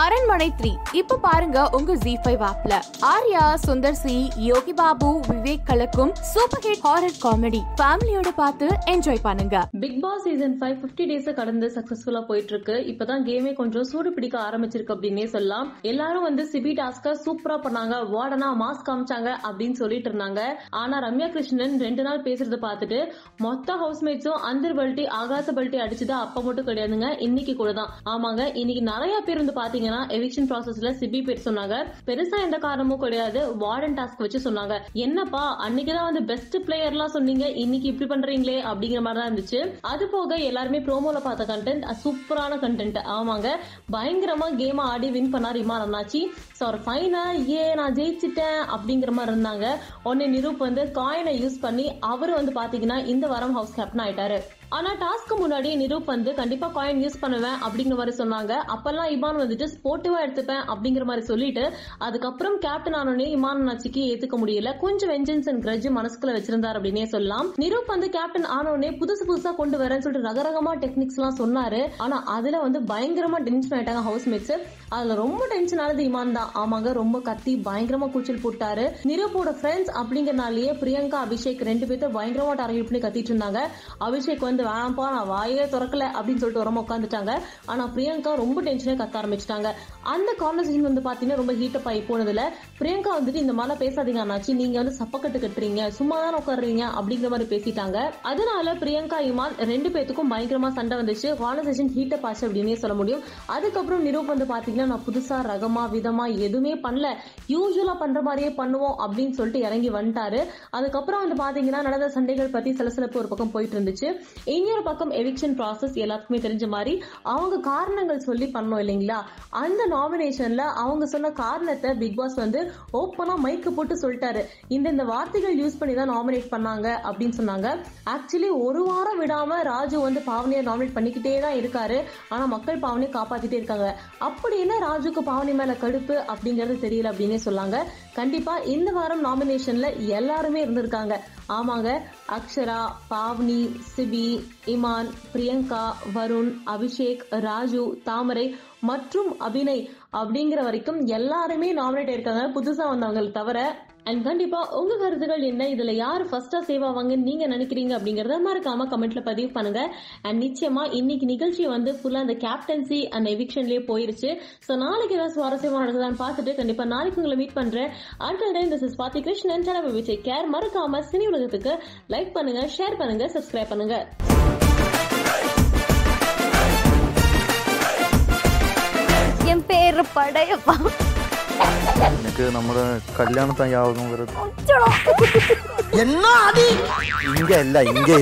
அரண்மனை த்ரீ. இப்ப பாருங்க உங்க ஜி ஃபைவ் ஆப்ல ஆர்யா சுந்தர் சி யோகி பாபு விவேக் கலக்கும் சூப்பர் ஹிட் ஹாரர் காமெடி ஃபேமிலியோட பார்த்து என்ஜாய் பண்ணுங்க. Bigg Boss season five fifty days கடந்து சக்சஸ்ஃபுல்லா போயிட்டு இருக்கு இப்பதான் கேமே கொஞ்சம் சூடு பிடிக்க ஆரம்பிச்சிருக்கு அப்படின்னே சொல்லலாம். எல்லாரும் வந்து சிபி டாஸ்க சூப்பரா பண்ணாங்க. வார்டனா மாஸ்க் காமிச்சாங்க அப்படின்னு சொல்லிட்டு இருந்தாங்க. ஆனா ரம்யா கிருஷ்ணன் ரெண்டு நாள் பேசுறத பார்த்துட்டு மொத்த ஹவுஸ்மேட்ஸும் அந்தர் பல்ட்டி ஆகாச பல்ட்டி அடிச்சது அப்ப மட்டும் கிடையாதுங்க. இன்னைக்கு கூட தான். ஆமாங்க இன்னைக்கு நிறைய பேர் வந்து பாத்தீங்கன்னா எவிக்ஷன் ப்ராசஸ்ல சிபி பேர் சொன்னாங்க. பெருசா எந்த காரணமும் கிடையாது. வார்டன் டாஸ்க் வச்சு சொன்னாங்க. என்னப்பா அன்னைக்குதான் வந்து பெஸ்ட் பிளேயர்லாம் சொன்னீங்க. இன்னைக்கு இப்படி பண்றீங்களே அப்படிங்கிற மாதிரி தான் இருந்துச்சு. அது போக எல்லாருமே ப்ரோமோல பார்த்த கண்டென்ட் சூப்பரான கண்டென்ட் ஆமாங்க. பயங்கரமா கேம் ஆடி வின் பண்ணார் இமான் அண்ணாச்சி. ஸோ அவர் ஃபைனா ஏ நான் ஜெயிச்சிட்டேன் அப்படிங்கிற மாதிரி இருந்தாங்க. உடனே நிரூப் வந்து காயினை யூஸ் பண்ணி அவர் வந்து பாத்தீங்கன்னா இந்த வாரம் ஹவுஸ் கேப்டன் ஆயிட்டாரு. ஆனா டாஸ்க்கு முன்னாடி நிரூப் வந்து கண்டிப்பா காயின் யூஸ் பண்ணுவேன் அப்படிங்கிற மாதிரி சொன்னாங்க. அப்பெல்லாம் இமான் வந்துட்டு ஸ்போர்ட்டிவா எடுத்துப்பேன் அப்படிங்கிற மாதிரி சொல்லிட்டு அதுக்கப்புறம் கேப்டன் ஆனோடனே இமான் அண்ணாச்சிக்கு ஏத்துக்க முடியல. கொஞ்சம் வெஞ்சன்ஸ் அண்ட் கிரட்ஜ் மனசுக்குள்ள வச்சிருந்தார் அப்படின்னே சொல்லலாம். நிரூப் வந்து கேப்டன் ஆனோடனே புதுசு புதுசா கொண்டு வரேன்னு சொல்லிட்டு ரகரகமா டெக்னிக்ஸ் எல்லாம் சொன்னாரு. ஆனா அதுல வந்து பயங்கரமா டென்ஷன் ஆயிட்டாங்க ஹவுஸ் மேட்ஸ் அதுல ரொம்ப டென்ஷன் ஆனது இமான் தான். ஆமாங்க ரொம்ப கத்தி பயங்கரமா கூச்சல் போட்டாரு. நிரூப்போட ஃப்ரெண்ட்ஸ் அப்படிங்கறனாலேயே பிரியங்கா அபிஷேக் ரெண்டு பேர்த்த பயங்கரமா டார்கெட் பண்ணி கத்திட்டு இருந்தாங்க. அபிஷேக் வந்து வேணாம்ப்பா நான் வாயே திறக்கல அப்படின்னு சொல்லிட்டு உரமா உட்காந்துட்டாங்க ஆனா பிரியங்கா ரொம்ப டென்ஷனே கத்த ஆரம்பிச்சிட்டாங்க. அந்த கான்வர்சேஷன் வந்து பாத்தீங்கன்னா ரொம்ப ஹீட்டப் ஆகி போனதுல பிரியங்கா வந்துட்டு இந்த மாதிரிலாம் பேசாதீங்க அண்ணாச்சி. நீங்க வந்து சப்பக்கட்டு கட்டுறீங்க சும்மா தான் உட்காடுறீங்க அப்படிங்கிற மாதிரி பேசிட்டாங்க. அதனால பிரியங்கா இமான் ரெண்டு பேத்துக்கும் பயங்கரமா சண்டை வந்துச்சு. கான்வர்சேஷன் ஹீட்டப் ஆச்சு அப்படின்னே சொல்ல முடியும். அதுக்கப்புறம் நிரூப் வந்து பாத்தீங்கன்னா நான் புதுசா ரகமா விதமா எதுவுமே பண்ணல. யூஸ்வலா பண்ற மாதிரியே பண்ணுவோம் அப்படின்னு சொல்லிட்டு இறங்கி வந்துட்டாரு. அதுக்கப்புறம் வந்து பாத்தீங்கன்னா நடந்த சண்டைகள் பத்தி சிலப்பு ஒரு பக்கம் போயிட்டு இருந்துச்சு. இன்னொரு பக்கம் எவிக்ஷன் ப்ராசஸ் எல்லாத்துக்குமே தெரிஞ்ச மாதிரி அவங்க காரணங்கள் சொல்லி பண்ணோம் இல்லைங்களா? அந்த நாமினேஷன்ல அவங்க சொன்ன காரணத்தை பிக் பாஸ் வந்து ஓப்பனா மைக்கு போட்டு சொல்லிட்டாரு. இந்த இந்த வார்த்தைகள் யூஸ் பண்ணி தான் நாமினேட் பண்ணாங்க அப்படின்னு சொன்னாங்க. ஆக்சுவலி ஒரு வாரம் விடாம ராஜு வந்து பாவனியை நாமினேட் பண்ணிக்கிட்டே தான் இருக்காரு. ஆனா மக்கள் பாவனியை காப்பாத்திட்டே இருக்காங்க. அப்படி என்ன ராஜுக்கு பாவனி மேல கடுப்பு அப்படிங்கறது தெரியல அப்படின்னே சொல்லாங்க கண்டிப்பா இந்த வாரம் நாமினேஷன்ல எல்லாருமே இருந்திருக்காங்க. ஆமாங்க. அக்ஷரா பாவ்னி சிபி இமான் பிரியங்கா வருண் அபிஷேக் ராஜு தாமரை மற்றும் அபிநய் அப்படிங்கிற வரைக்கும் எல்லாருமே நாமினேட் இருக்காங்க புதுசா வந்தவங்களை தவிர அண்ட் கண்டிப்பா உங்க கருத்துக்கள் என்ன? இதுல யார் ஃபர்ஸ்டா சேவ் ஆவாங்கன்னு நீங்க நினைக்கிறீங்க அப்படிங்கறத மறக்காம கமெண்ட்ல பதிவு பண்ணுங்க. அண்ட் நிச்சயமா இன்னைக்கு நிகழ்ச்சி வந்து ஃபுல்லா அந்த கேப்டன்சி அண்ட் எவிக்ஷன்லயே போயிருச்சு. சோ நாளைக்கு ஏதாவது சுவாரஸ்யமா நடக்குதான்னு பார்த்துட்டு கண்டிப்பா நாளைக்கு உங்களை மீட் பண்றேன். அடுத்த time this is Pathi Krishnan channel Vijay care மறக்காம சினி உலகத்துக்கு லைக் பண்ணுங்க ஷேர் பண்ணுங்க சப்ஸ்கிரைப் பண்ணுங்க. என் பேரு படையப்பா. നിനക്ക് നമ്മുടെ കല്യാണത്താൻ യാതൊന്നും വരുന്നത് എന്നാ അല്ല ഇന്ത്യ